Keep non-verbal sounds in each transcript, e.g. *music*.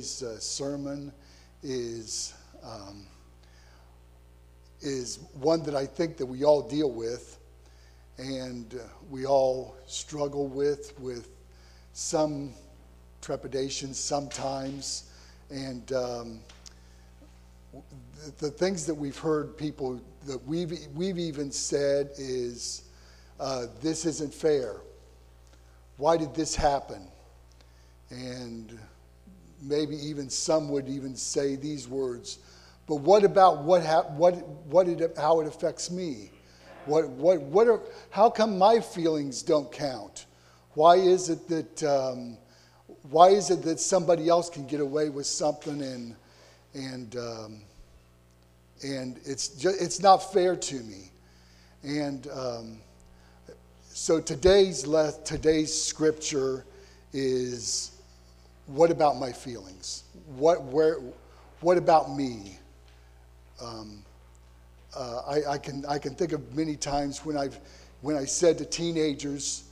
today's uh, sermon is um, is one that I think that we all deal with, and uh, we all struggle with with some trepidation sometimes, and um, the, the, things that we've heard people that we've we've even said is uh, this isn't fair. Why did this happen? And maybe even some would even say these words. But what about what, what, what it, how it affects me? What, what, what are, how come my feelings don't count? Why is it that, um, why is it that somebody else can get away with something and, and, um, and it's, just, it's not fair to me? And um, so today's, le- today's scripture is what about my feelings? What, where, what about me? Um, uh, I, I, can, I can think of many times when, I've, when I said to teenagers,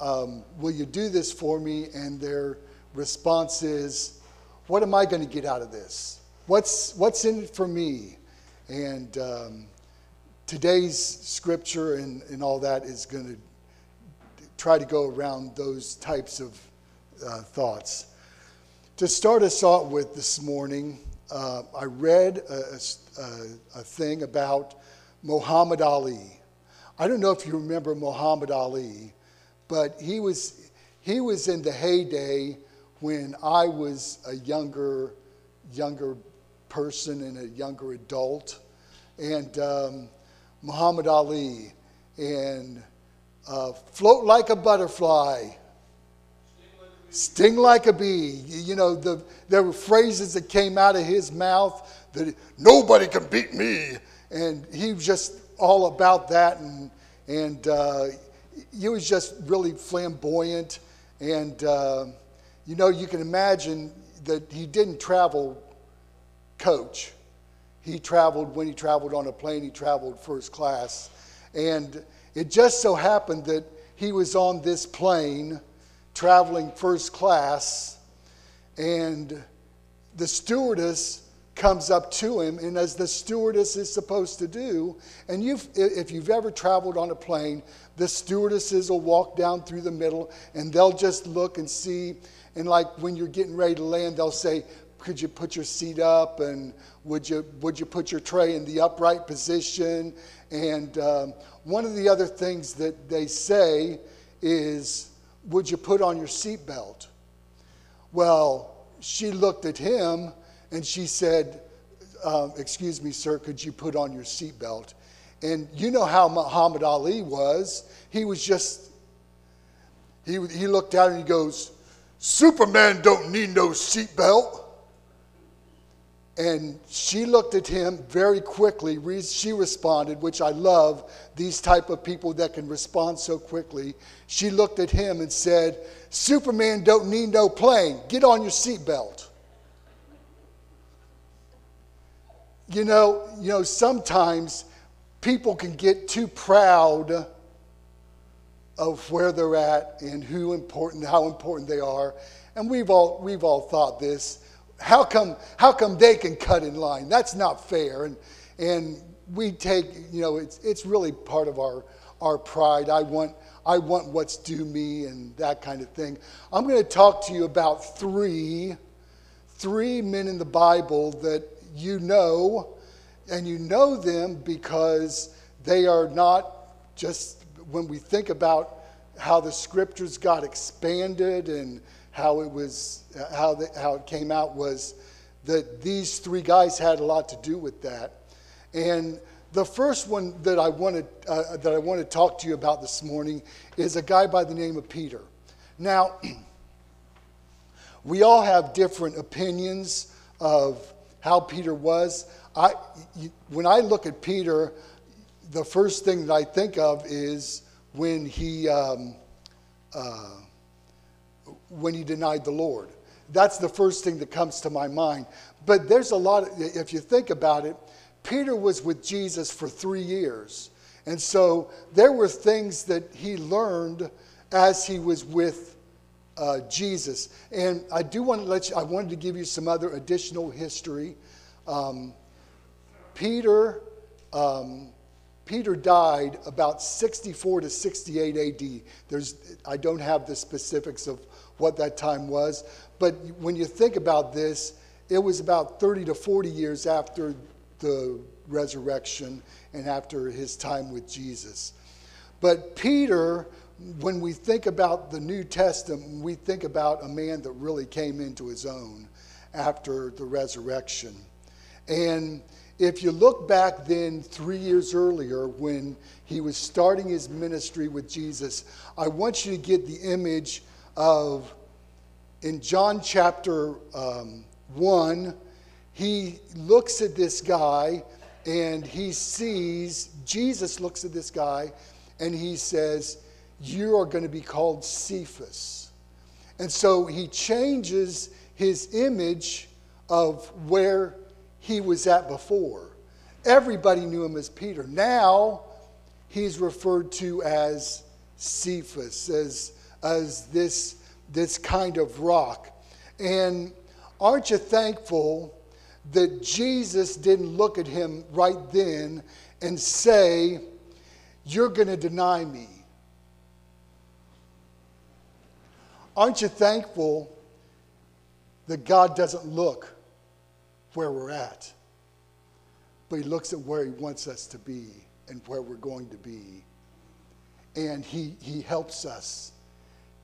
um, Will you do this for me? And their response is, What am I going to get out of this? What's, what's in it for me? And um, today's scripture and, and all that is going to try to go around those types of uh, thoughts. To start us off with this morning, uh, I read a, a, a, thing about Muhammad Ali. I don't know if you remember Muhammad Ali, but he was, he was in the heyday when I was a younger, younger person and a younger adult. And um, Muhammad Ali and uh, Float Like a Butterfly Sting like a bee. You know, the, there were phrases that came out of his mouth that nobody can beat me. And he was just all about that. And, and uh, he was just really flamboyant. And, uh, you know, you can imagine that he didn't travel coach. He traveled, when he traveled on a plane, he traveled first class. And it just so happened that he was on this plane traveling first class, and the stewardess comes up to him, and as the stewardess is supposed to do, and you've, if you've ever traveled on a plane, the stewardesses will walk down through the middle, and they'll just look and see, and like when you're getting ready to land, they'll say, could you put your seat up and would you would you put your tray in the upright position? And um, one of the other things that they say is would you put on your seatbelt? Well, she looked at him and she said, um, Excuse me, sir, could you put on your seatbelt? And you know how Muhammad Ali was. He was just, he, he looked out and he goes, Superman don't need no seatbelt. And she looked at him very quickly. She responded, which I love these type of people that can respond so quickly. She looked at him and said, Superman don't need no plane. Get on your seatbelt. You know, you know, sometimes people can get too proud of where they're at and who important, how important they are. And we've all, we've all thought this how come, how come they can cut in line? That's not fair. And, and we take, you know, it's, it's really part of our, our pride. I want, I want what's due me and that kind of thing. I'm going to talk to you about three, three men in the Bible that you know, and you know them because they are not just when we think about how the scriptures got expanded and how it was how, the, how it came out was that these three guys had a lot to do with that and the first one that I wanted uh, that I want to talk to you about this morning is a guy by the name of Peter. Now, *clears throat* we all have different opinions of how Peter was. I, when I look at Peter, the first thing that I think of is when he um, uh, when he denied the Lord. That's the first thing that comes to my mind. But there's a lot, of, if you think about it, Peter was with Jesus for three years. And so there were things that he learned as he was with uh, Jesus. And I do want to let you, I wanted to give you some other additional history. Um, Peter, um, Peter died about 64 to 68 AD. There's, I don't have the specifics of what that time was, but when you think about this, it was about 30 to 40 years after the resurrection and after his time with Jesus. But Peter, when we think about the New Testament, we think about a man that really came into his own after the resurrection. And if you look back then, three years earlier, when he was starting his ministry with Jesus, I want you to get the image of in John chapter um, 1, he looks at this guy and he sees, Jesus looks at this guy and he says, You are going to be called Cephas. And so he changes his image of where he was at before. Everybody knew him as Peter. Now he's referred to as Cephas, as, as this, this kind of rock. And aren't you thankful that Jesus didn't look at him right then and say, You're going to deny me? Aren't you thankful that God doesn't look where we're at, but He looks at where He wants us to be and where we're going to be? And He, he helps us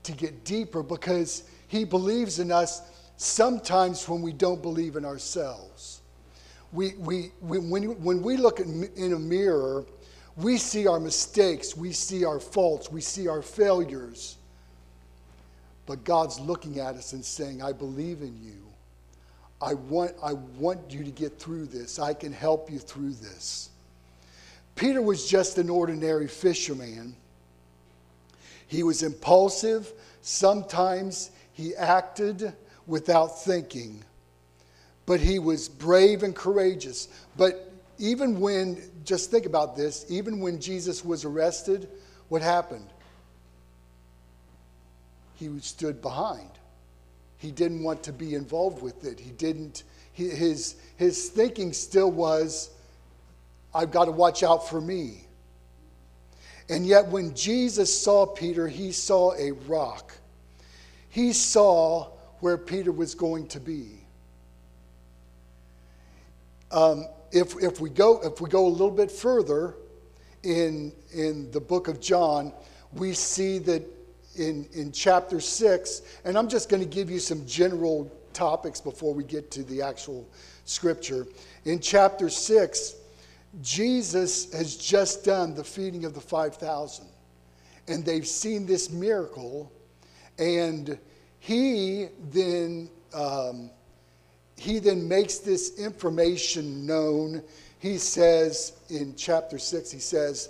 to get deeper because He believes in us sometimes when we don't believe in ourselves. We, we, we, when, when we look in, a mirror, we see our mistakes, we see our faults, we see our failures. But God's looking at us and saying, I believe in you. I want, I want you to get through this. I can help you through this. Peter was just an ordinary fisherman. He was impulsive. Sometimes he acted without thinking. But he was brave and courageous. But even when, just think about this, even when Jesus was arrested, what happened? He stood behind. He didn't want to be involved with it. He didn't, his, his thinking still was, I've got to watch out for me. And yet, when Jesus saw Peter, he saw a rock. He saw where Peter was going to be. Um, if, if, we go, if we go a little bit further in, in the book of John, we see that in, in chapter 6, and I'm just going to give you some general topics before we get to the actual scripture. In chapter 6, Jesus has just done the feeding of the 5,000, and they've seen this miracle, and he then um, he then makes this information known. He says in chapter six, he says,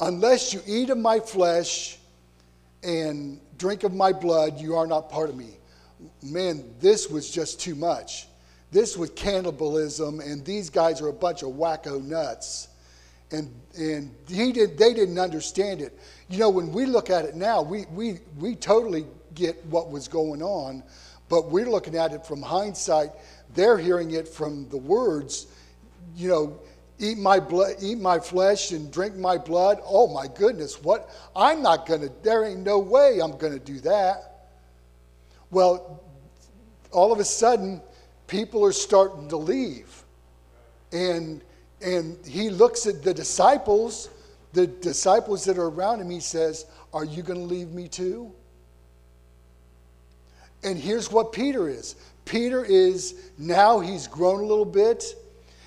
"Unless you eat of my flesh and drink of my blood, you are not part of me." Man, this was just too much. This was cannibalism, and these guys are a bunch of wacko nuts. And, and he did, they didn't understand it. You know, when we look at it now, we, we, we totally get what was going on, but we're looking at it from hindsight. They're hearing it from the words, you know, eat my blood, eat my flesh and drink my blood. Oh my goodness, what? I'm not to, there ain't no way I'm to do that. Well, all of a sudden, people are starting to leave. And, and he looks at the disciples, the disciples that are around him, he says, Are you going to leave me too? And here's what Peter is Peter is now he's grown a little bit.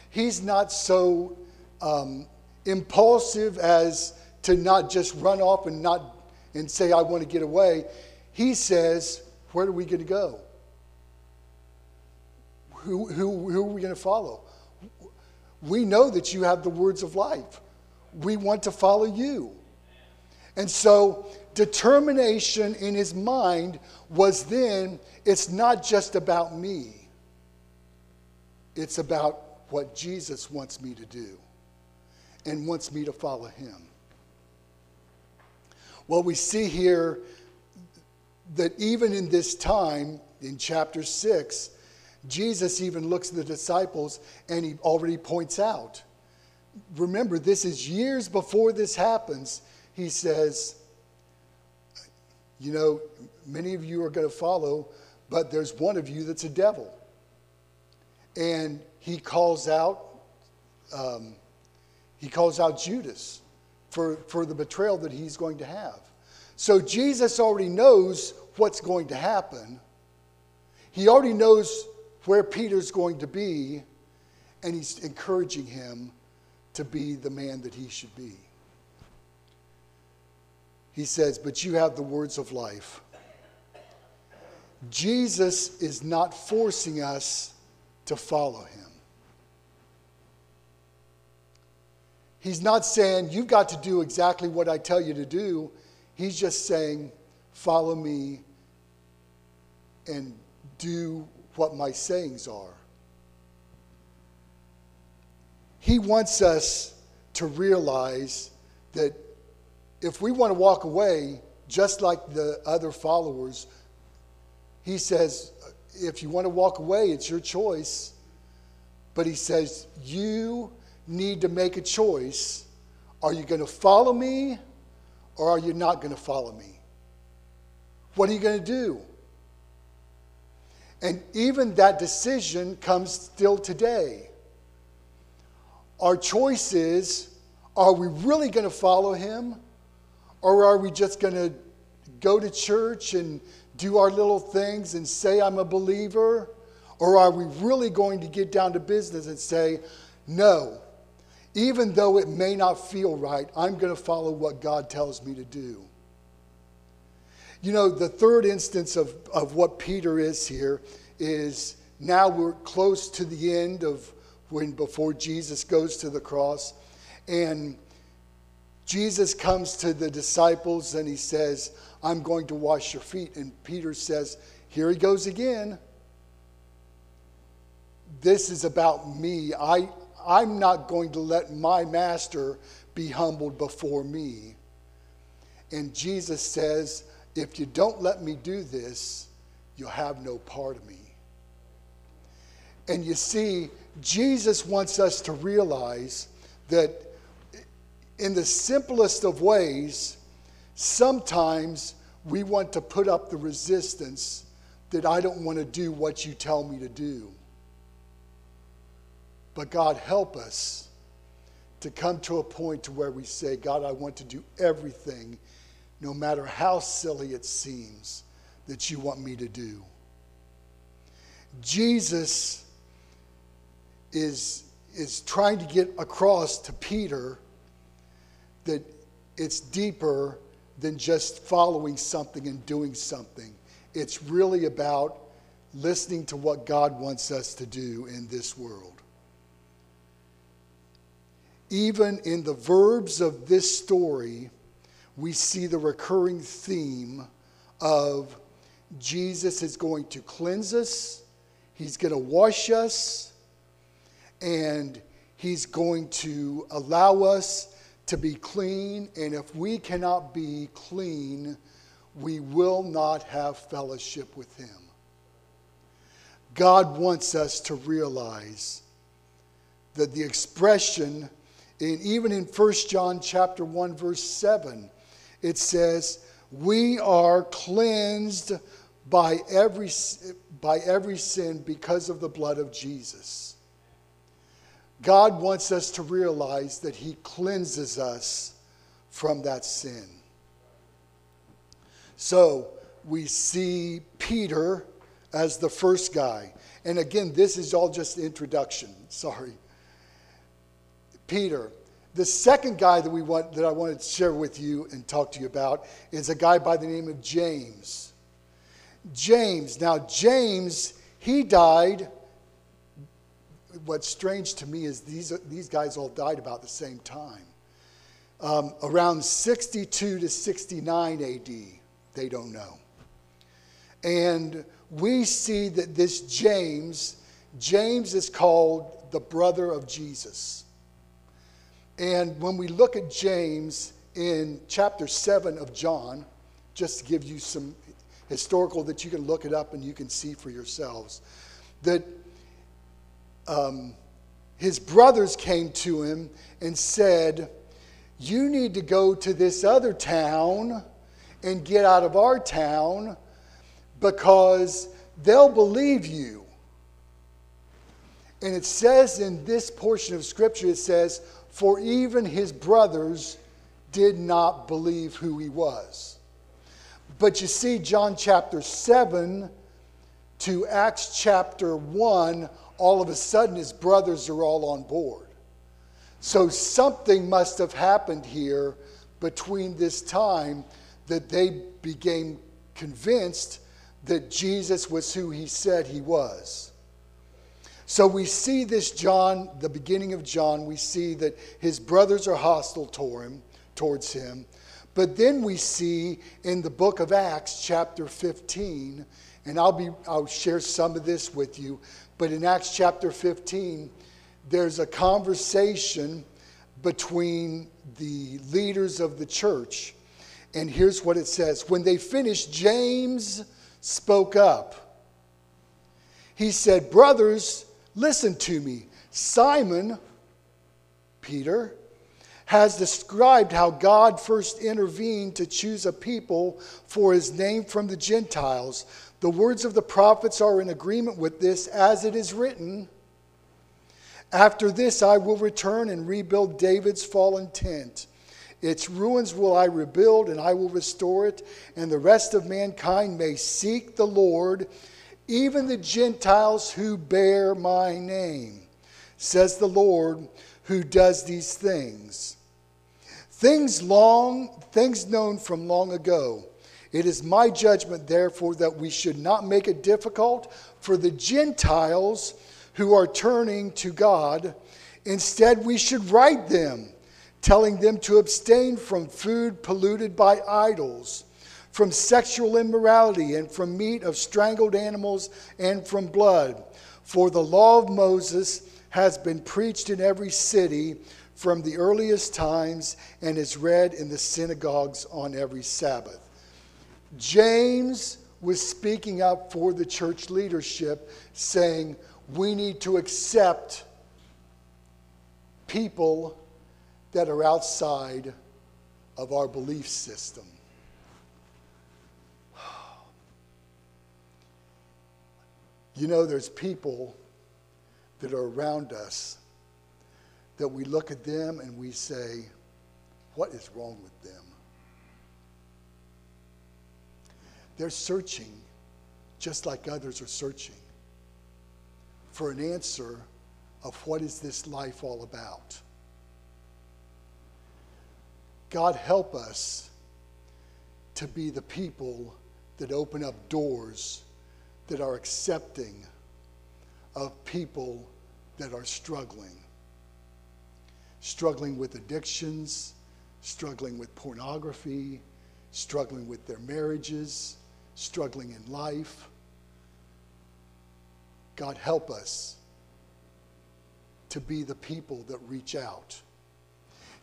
He's not so um, impulsive as to not just run off and not and say I want to get away. He says, "Where are we going to go? Who, who, who are we going to follow? We know that you have the words of life. We want to follow you." And so determination in his mind was then it's not just about me, it's about what Jesus wants me to do and wants me to follow him. Well, we see here, that even in this time, in chapter 6, Jesus even looks at the disciples and he already points out. Remember, this is years before this happens. He says, You know, many of you are going to follow, but there's one of you that's a devil. And he calls out, um, he calls out Judas for, for the betrayal that he's going to have. So Jesus already knows what's going to happen. He already knows where Peter's going to be, and he's encouraging him to be the man that he should be. He says, But you have the words of life. Jesus is not forcing us to follow him. He's not saying, You've got to do exactly what I tell you to do. He's just saying, Follow me and do what my sayings are. He wants us to realize that if we want to walk away, just like the other followers, he says, if you want to walk away, it's your choice. But he says, you need to make a choice. Are you going to follow me or are you not going to follow me? What are you going to do? And even that decision comes still today. Our choice is are we really going to follow him? Or are we just going to go to church and do our little things and say, I'm a believer? Or are we really going to get down to business and say, no, even though it may not feel right, I'm going to follow what God tells me to do? You know, the third instance of, of what Peter is here is now we're close to the end of when before Jesus goes to the cross. And Jesus comes to the disciples and he says, I'm going to wash your feet. And Peter says, Here he goes again. This is about me. I, I'm not going to let my master be humbled before me. And Jesus says, If you don't let me do this, you'll have no part of me. And you see, Jesus wants us to realize that in the simplest of ways, sometimes we want to put up the resistance that I don't want to do what you tell me to do. But God, help us to come to a point to where we say, God, I want to do everything, no matter how silly it seems, that you want me to do. Jesus is, is trying to get across to Peter that it's deeper than just following something and doing something. It's really about listening to what God wants us to do in this world. Even in the verbs of this story, we see the recurring theme of Jesus is going to cleanse us, He's going to wash us, and He's going to allow us to be clean. And if we cannot be clean, we will not have fellowship with Him. God wants us to realize that the expression, in, even in 1 John chapter 1, verse 7, it says, We are cleansed by every, by every sin because of the blood of Jesus. God wants us to realize that He cleanses us from that sin. So we see Peter as the first guy. And again, this is all just introduction. Sorry. Peter. The second guy that we want that I wanted to share with you and talk to you about is a guy by the name of James. James. Now, James, he died what's strange to me is these, these guys all died about the same time. Um, around 62 to 69 AD, they don't know. And we see that this James, James is called the brother of Jesus. And when we look at James in chapter 7 of John, just to give you some historical that you can look it up and you can see for yourselves. That um, his brothers came to him and said, You need to go to this other town and get out of our town because they'll believe you. And it says in this portion of Scripture, it says, For even his brothers did not believe who he was. But you see, John chapter 7 to Acts chapter 1, all of a sudden his brothers are all on board. So something must have happened here between this time that they became convinced that Jesus was who he said he was. So we see this John, the beginning of John, we see that his brothers are hostile toward him, towards him. But then we see in the book of Acts, chapter 15, and I'll be I'll share some of this with you, but in Acts chapter 15, there's a conversation between the leaders of the church. And here's what it says When they finished, James spoke up. He said, Brothers, listen to me. Simon, Peter, has described how God first intervened to choose a people for his name from the Gentiles. The words of the prophets are in agreement with this, as it is written After this, I will return and rebuild David's fallen tent. Its ruins will I rebuild, and I will restore it, and the rest of mankind may seek the Lord, even the Gentiles who bear my name, says the Lord who does these things. Things long, things known from long ago. It is my judgment, therefore, that we should not make it difficult for the Gentiles who are turning to God. Instead, we should write them, telling them to abstain from food polluted by idols, from sexual immorality, and from meat of strangled animals, and from blood. For the law of Moses has been preached in every city from the earliest times and is read in the synagogues on every Sabbath. James was speaking up for the church leadership, saying, We need to accept people that are outside of our belief system. You know, there's people that are around us that we look at them and we say, What is wrong with them? They're searching just like others are searching for an answer of what is this life all about. God, help us to be the people that open up doors that are accepting of people that are struggling. Struggling with addictions, struggling with pornography, struggling with their marriages, struggling in life. God, help us to be the people that reach out.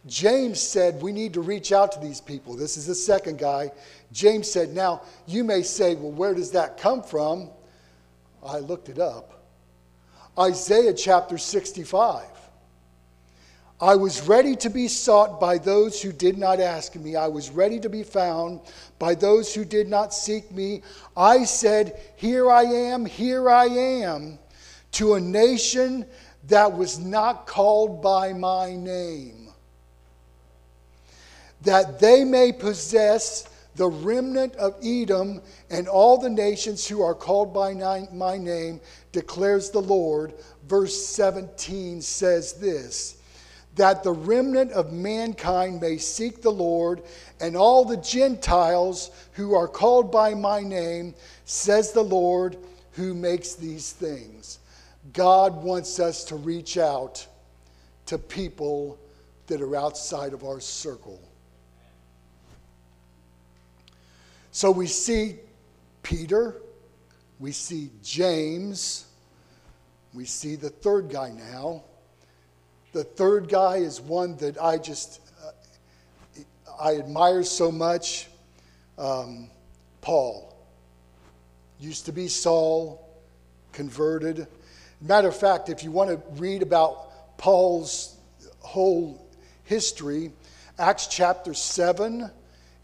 James said we need to reach out to these people. This is the second guy. James said, Now, you may say, well, where does that come from? I looked it up. Isaiah chapter 65. I was ready to be sought by those who did not ask me. I was ready to be found by those who did not seek me. I said, Here I am, here I am, to a nation that was not called by my name, that they may possess the remnant of Edom and all the nations who are called by my name, declares the Lord. Verse 17 says this that the remnant of mankind may seek the Lord, and all the Gentiles who are called by my name, says the Lord who makes these things. God wants us to reach out to people that are outside of our circle. So we see Peter, we see James, we see the third guy now the third guy is one that I just uh, I admire so much, um, Paul. used to be Saul, converted. Matter of fact, if you want to read about Paul's whole history, Acts chapter 7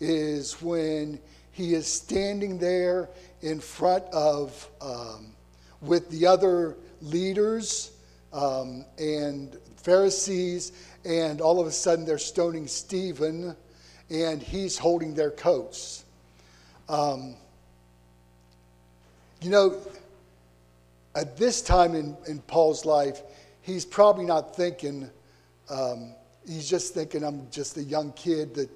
is when he is standing there in front of, um, with the other leaders um, and Pharisees, and all of a sudden they're stoning Stephen, and he's holding their coats. Um, you know, at this time in, in Paul's life, he's probably not thinking, um, he's just thinking, I'm just a young kid that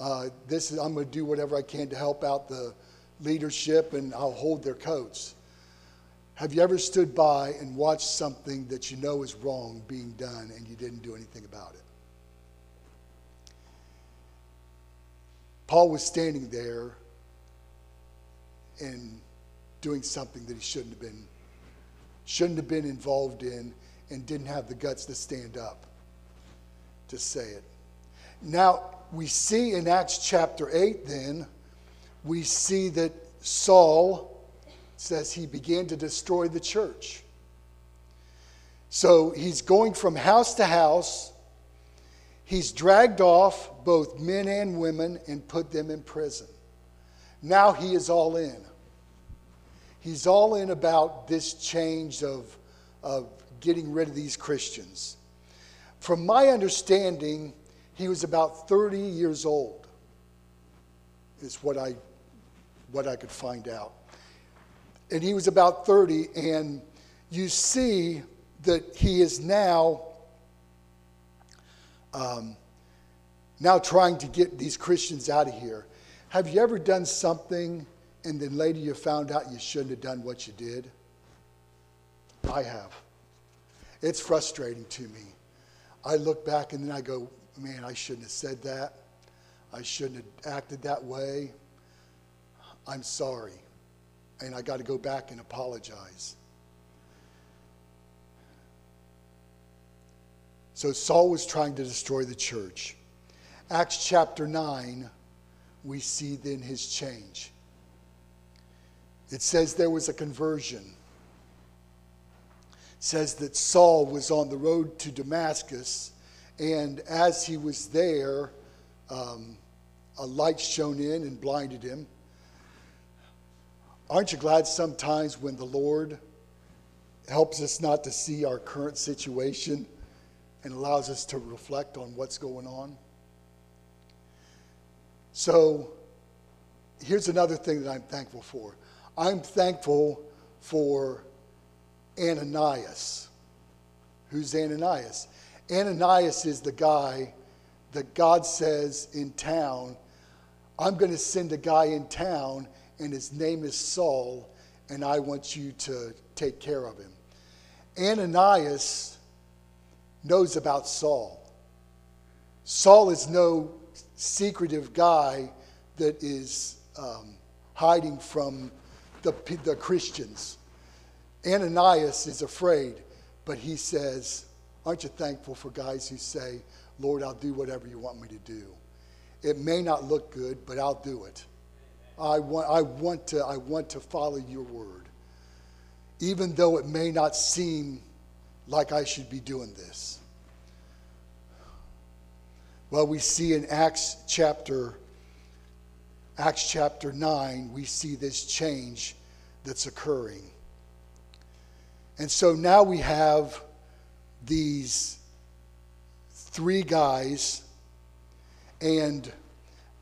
uh, this is, I'm going to do whatever I can to help out the leadership and I'll hold their coats. Have you ever stood by and watched something that you know is wrong being done and you didn't do anything about it? Paul was standing there and doing something that he shouldn't have been shouldn't have been involved in and didn't have the guts to stand up to say it. Now, we see in Acts chapter 8, then, we see that Saul says he began to destroy the church. So he's going from house to house. He's dragged off both men and women and put them in prison. Now he is all in. He's all in about this change of, of getting rid of these Christians. From my understanding, he was about 30 years old, is what I, what I could find out. And he was about 30, and you see that he is now, um, now trying to get these Christians out of here. Have you ever done something and then later you found out you shouldn't have done what you did? I have. It's frustrating to me. I look back and then I go, man, I shouldn't have said that. I shouldn't have acted that way. I'm sorry. And I got to go back and apologize. So Saul was trying to destroy the church. Acts chapter 9, we see then his change. It says there was a conversion. It says that Saul was on the road to Damascus and as he was there, um, a light shone in and blinded him. Aren't you glad sometimes when the Lord helps us not to see our current situation and allows us to reflect on what's going on? So, here's another thing that I'm thankful for. I'm thankful for Ananias. Who's Ananias? Ananias is the guy that God says in town, I'm going to send a guy in town, and his name is Saul, and I want you to take care of him. Ananias knows about Saul. Saul is no secretive guy that is um, hiding from the, the Christians. Ananias is afraid, but he says, Aren't you thankful for guys who say, Lord, I'll do whatever you want me to do? It may not look good, but I'll do it. I want, I want, to, I want to follow your word, even though it may not seem like I should be doing this. Well, we see in Acts chapter Acts chapter 9, we see this change that's occurring. And so now we have these three guys, and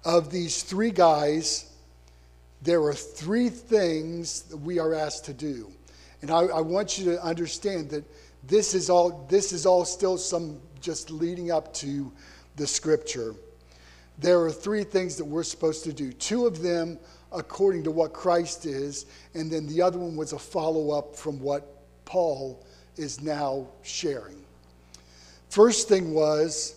of these three guys, there are three things that we are asked to do. And I, I, want you to understand that this is all this is all still some just leading up to the scripture. There are three things that we're supposed to do. Two of them according to what Christ is, and then the other one was a follow-up from what Paul is now sharing. First thing was,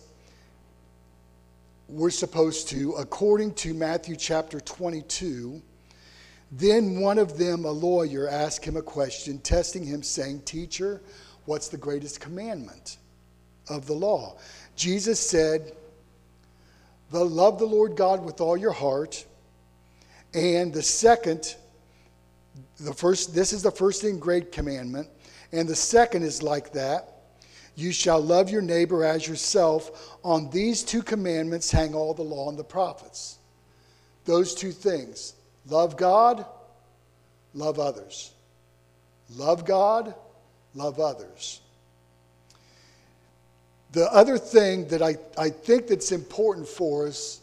we're supposed to, according to Matthew chapter 22, then one of them, a lawyer, asked him a question, testing him, saying, Teacher, what's the greatest commandment of the law? Jesus said, the love the Lord God with all your heart. And the second, the first, this is the first and great commandment, and the second is like that. You shall love your neighbor as yourself. On these two commandments hang all the law and the prophets. Those two things love God, love others. Love God, love others. The other thing that I, I think that's important for us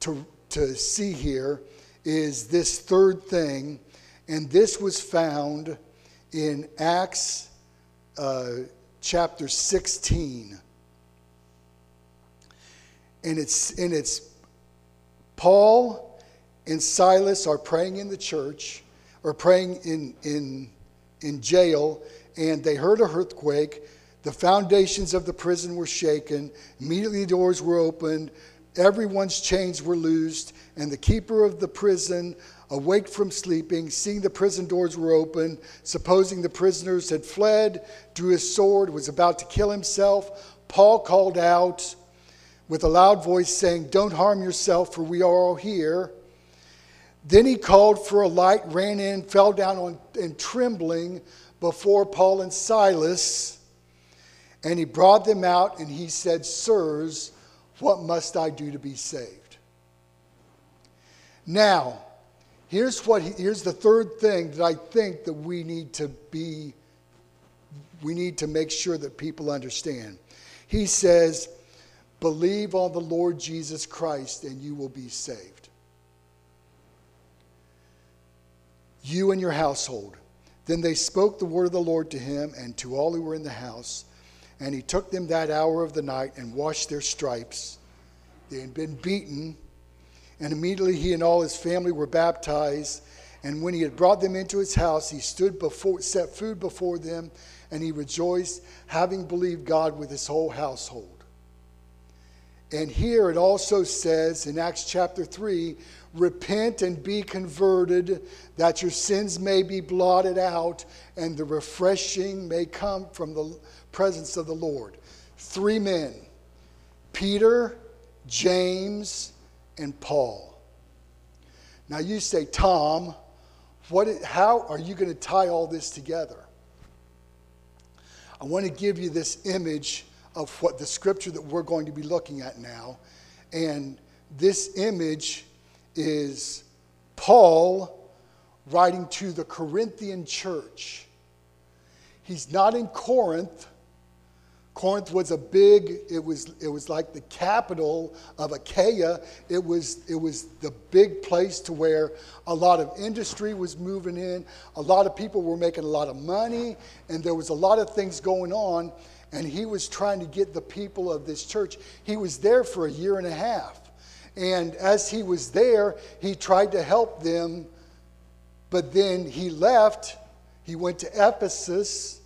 to, to see here is this third thing, and this was found in Acts uh, chapter 16. And it's, and it's Paul and Silas are praying in the church, or praying in, in, in jail, and they heard a earthquake. The foundations of the prison were shaken. Immediately the doors were opened. Everyone's chains were loosed. And the keeper of the prison, awake from sleeping, seeing the prison doors were open, supposing the prisoners had fled, drew his sword, was about to kill himself. Paul called out with a loud voice, saying, Don't harm yourself, for we are all here. Then he called for a light, ran in, fell down on, trembling before Paul and Silas. And he brought them out and he said, Sirs, what must I do to be saved? Now, here's, what he, here's the third thing that I think that we need to be, we need to make sure that people understand. He says, Believe on the Lord Jesus Christ and you will be saved. You and your household. Then they spoke the word of the Lord to him and to all who were in the house. And he took them that hour of the night and washed their stripes. They had been beaten. And immediately he and all his family were baptized. And when he had brought them into his house, he stood before, set food before them, and he rejoiced, having believed God with his whole household. And here it also says in Acts chapter 3 repent and be converted, that your sins may be blotted out, and the refreshing may come from the presence of the Lord. Three men Peter, James, and Paul. Now you say, Tom, what, how are you going to tie all this together? I want to give you this image of what the scripture that we're going to be looking at now. And this image is Paul writing to the Corinthian church. He's not in Corinth Corinth was a big, it was, it was like the capital of Achaia. It was, it was the big place to where a lot of industry was moving in. A lot of people were making a lot of money, and there was a lot of things going on. And he was trying to get the people of this church. He was there for a year and a half. And as he was there, he tried to help them, but then he left. He went to Ephesus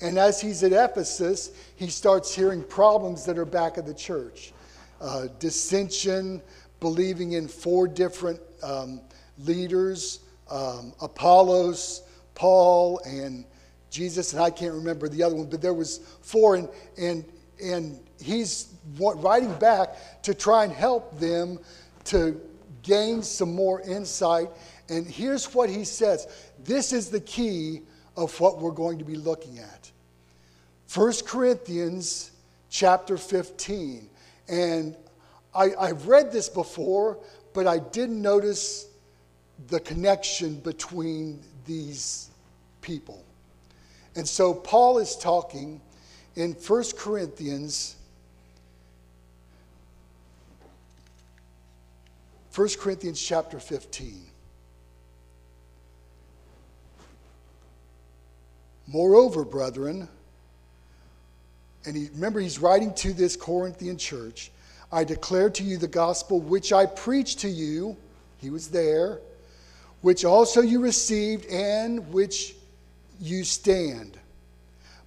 and as he's at Ephesus, he starts hearing problems that are back at the church uh, dissension, believing in four different um, leaders um, Apollos, Paul, and Jesus, and I can't remember the other one, but there was four, and, and, and he's writing back to try and help them to gain some more insight. And here's what he says this is the key of what we're going to be looking at. 1 Corinthians chapter 15. And I, I've read this before, but I didn't notice the connection between these people. And so Paul is talking in 1 Corinthians 1 Corinthians chapter 15. Moreover, brethren, and he, remember, he's writing to this Corinthian church. I declare to you the gospel which I preached to you. He was there, which also you received and which you stand,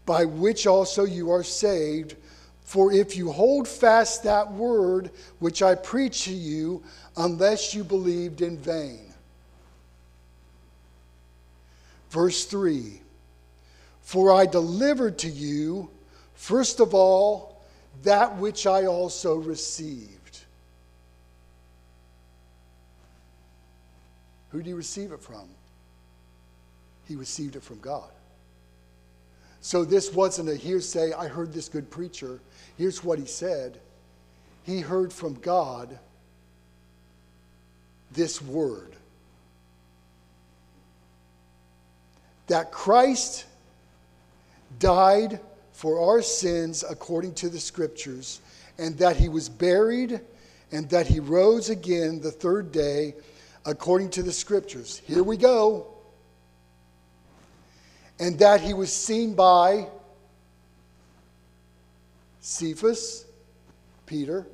by which also you are saved. For if you hold fast that word which I preached to you, unless you believed in vain. Verse 3 For I delivered to you First of all, that which I also received. Who do you receive it from? he received it from God. So this wasn't a hearsay, I heard this good preacher. Here's what he said. He heard from God this word that Christ died for our sins according to the scriptures, and that he was buried, and that he rose again the third day according to the scriptures. Here we go. And that he was seen by Cephas, Peter,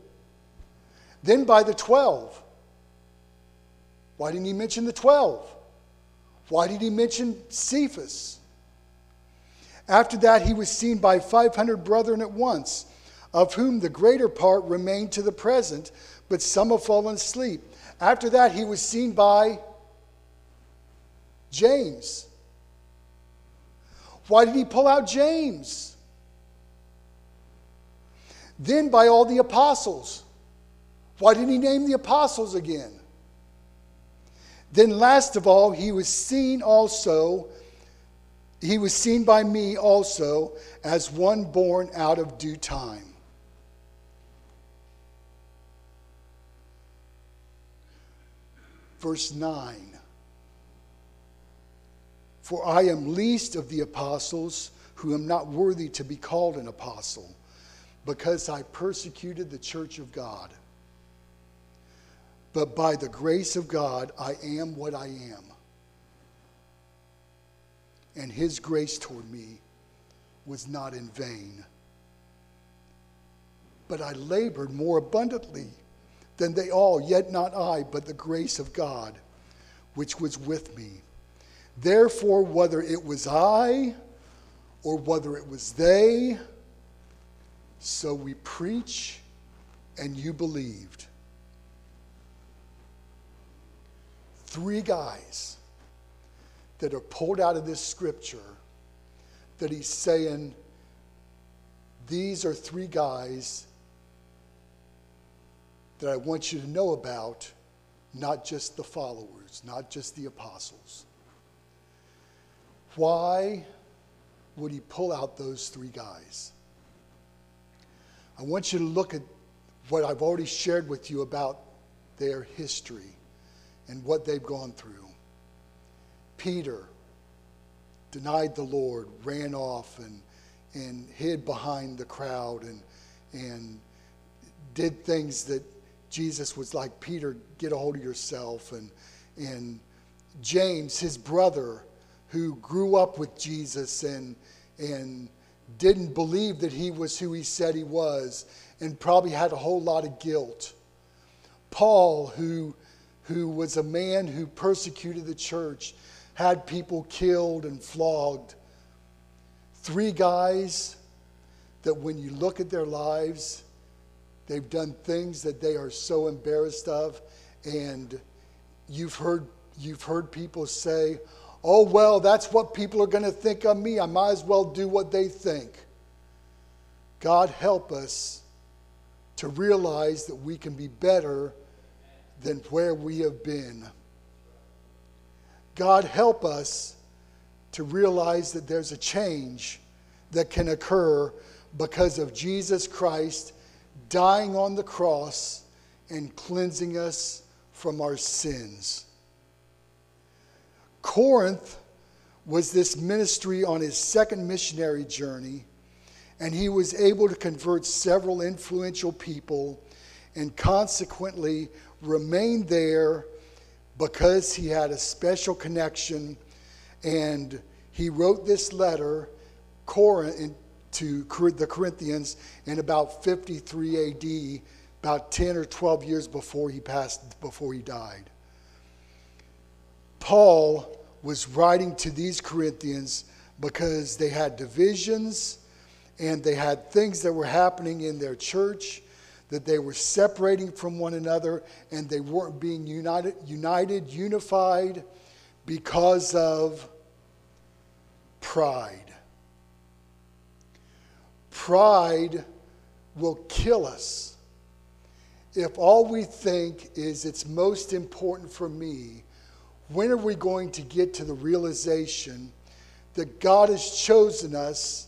then by the twelve. Why didn't he mention the twelve? Why did he mention Cephas? After that, he was seen by 500 brethren at once, of whom the greater part remain to the present, but some have fallen asleep. After that, he was seen by James. Why did he pull out James? Then by all the apostles. Why didn't he name the apostles again? Then, last of all, he was seen also, he was seen by me also as one born out of due time. Verse 9 For I am least of the apostles, who am not worthy to be called an apostle, because I persecuted the church of God. But by the grace of God, I am what I am. And his grace toward me was not in vain. But I labored more abundantly than they all, yet not I, but the grace of God, which was with me. Therefore, whether it was I or whether it was they, so we preach and you believed. three guys that are pulled out of this scripture that he's saying, These are three guys that I want you to know about, not just the followers, not just the apostles. Why would he pull out those three guys? I want you to look at what I've already shared with you about their history and what they've gone through. Peter denied the Lord, ran off and, and hid behind the crowd and, and did things that Jesus was like, Peter, get a hold of yourself. And, and James, his brother, who grew up with Jesus and, and didn't believe that he was who he said he was and probably had a whole lot of guilt. Paul, who who was a man who persecuted the church, had people killed and flogged. Three guys that, when you look at their lives, they've done things that they are so embarrassed of. And you've heard, you've heard people say, oh, well, that's what people are going to think of me. I might as well do what they think. God help us to realize that we can be better than where we have been. God, help us to realize that there's a change that can occur because of Jesus Christ dying on the cross and cleansing us from our sins. Corinth was this ministry on his second missionary journey, and he was able to convert several influential people and consequently remained there because he had a special connection and he wrote this letter to the Corinthians in about 53 AD, about 10 or 12 years before he passed, before he died. Paul was writing to these Corinthians because they had divisions and they had things that were happening in their church that they were separating from one another and they weren't being united, united unified because of pride. Pride will kill us if all we think is it's most important for me when are we going to get to the realization that God has chosen us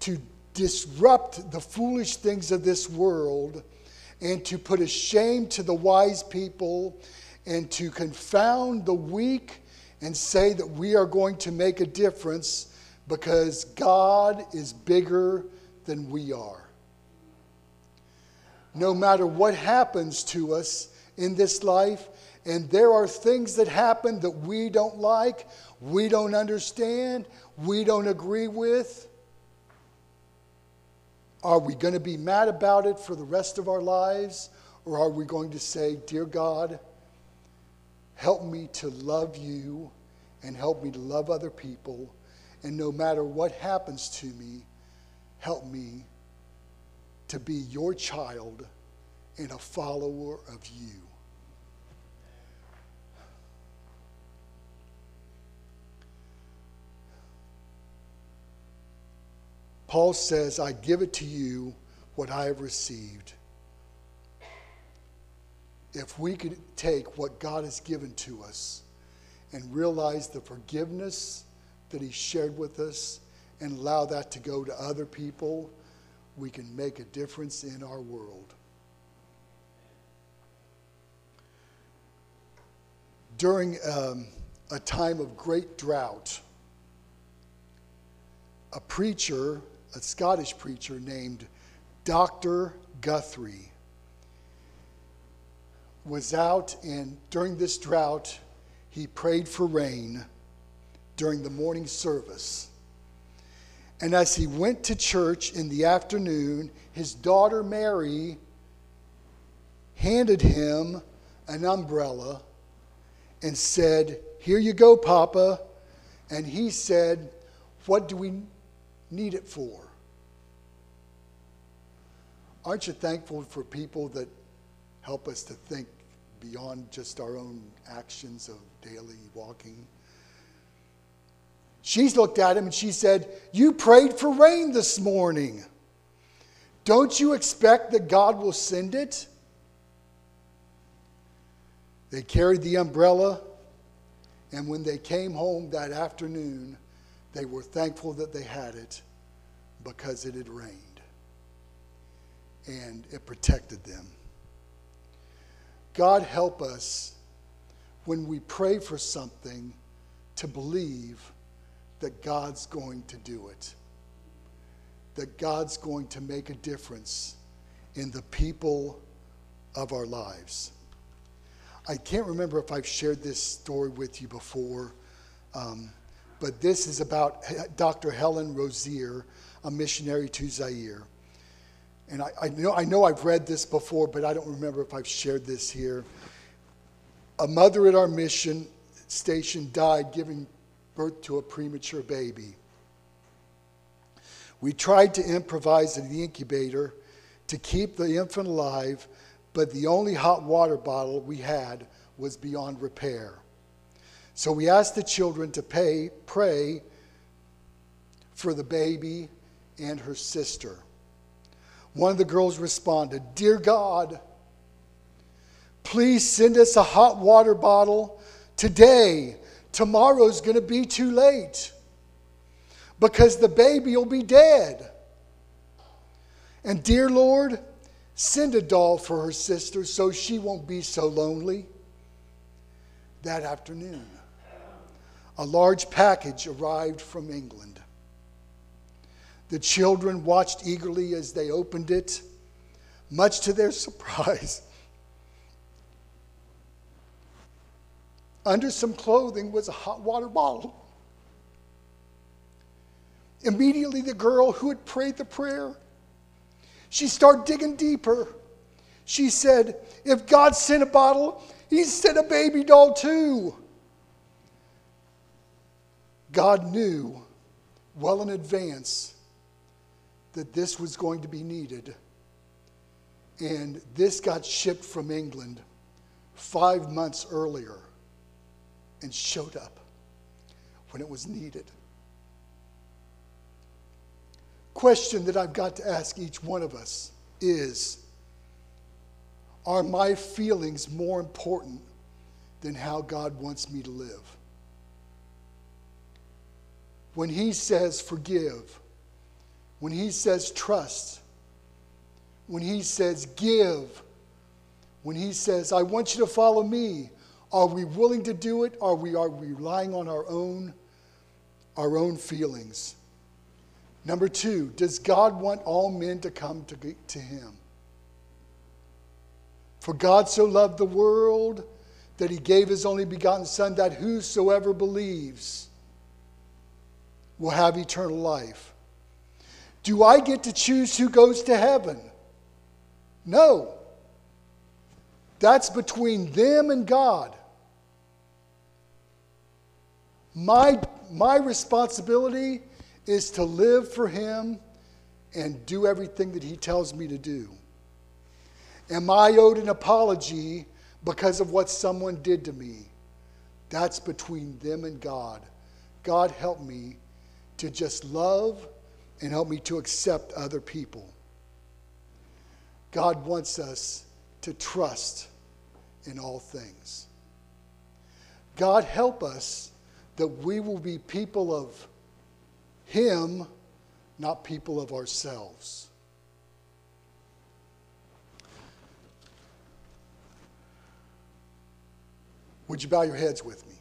to disrupt the foolish things of this world and to put a shame to the wise people and to confound the weak and say that we are going to make a difference because God is bigger than we are. No matter what happens to us in this life, and there are things that happen that we don't like, we don't understand, we don't agree with. Are we going to be mad about it for the rest of our lives? Or are we going to say, Dear God, help me to love you and help me to love other people? And no matter what happens to me, help me to be your child and a follower of you. Paul says, I give it to you what I have received. If we could take what God has given to us and realize the forgiveness that He shared with us and allow that to go to other people, we can make a difference in our world. During um, a time of great drought, a preacher a Scottish preacher named Dr. Guthrie was out and during this drought he prayed for rain during the morning service. And as he went to church in the afternoon, his daughter Mary handed him an umbrella and said, Here you go, Papa. And he said, What do we need it for? Aren't you thankful for people that help us to think beyond just our own actions of daily walking? She's looked at him and she said, You prayed for rain this morning. Don't you expect that God will send it? They carried the umbrella, and when they came home that afternoon, they were thankful that they had it because it had rained and it protected them. God help us when we pray for something to believe that God's going to do it, that God's going to make a difference in the people of our lives. I can't remember if I've shared this story with you before. Um, but this is about Dr. Helen Roseveare, a missionary to Zaire. And I, I, know, I know I've read this before, but I don't remember if I've shared this here. A mother at our mission station died giving birth to a premature baby. We tried to improvise in the incubator to keep the infant alive, but the only hot water bottle we had was beyond repair. So we asked the children to pay, pray for the baby and her sister. One of the girls responded, Dear God, please send us a hot water bottle today. Tomorrow's going to be too late because the baby will be dead. And dear Lord, send a doll for her sister so she won't be so lonely. That afternoon, a large package arrived from England. The children watched eagerly as they opened it, much to their *laughs* surprise. Under some clothing was a hot water bottle. Immediately, the girl who had prayed the prayer, she started digging deeper. She said, If God sent a bottle, He sent a baby doll too. God knew well in advance that this was going to be needed. And this got shipped from England five months earlier and showed up when it was needed. Question that I've got to ask each one of us is Are my feelings more important than how God wants me to live. When He says forgive, when He says trust, when He says give, when He says, I want you to follow me, are we willing to do it? Are we are we relying on our own, our own feelings? Number two, does God want all men to come to, to Him? For God so loved the world that He gave His only begotten Son, that whosoever believes will have eternal life. Do I get to choose who goes to heaven? No. That's between them and God. My, my responsibility is to live for Him and do everything that He tells me to do. Am I owed an apology because of what someone did to me? That's between them and God. God, help me to just love and help me to accept other people. God wants us to trust in all things. God, help us that we will be people of Him, not people of ourselves. Would you bow your heads with me?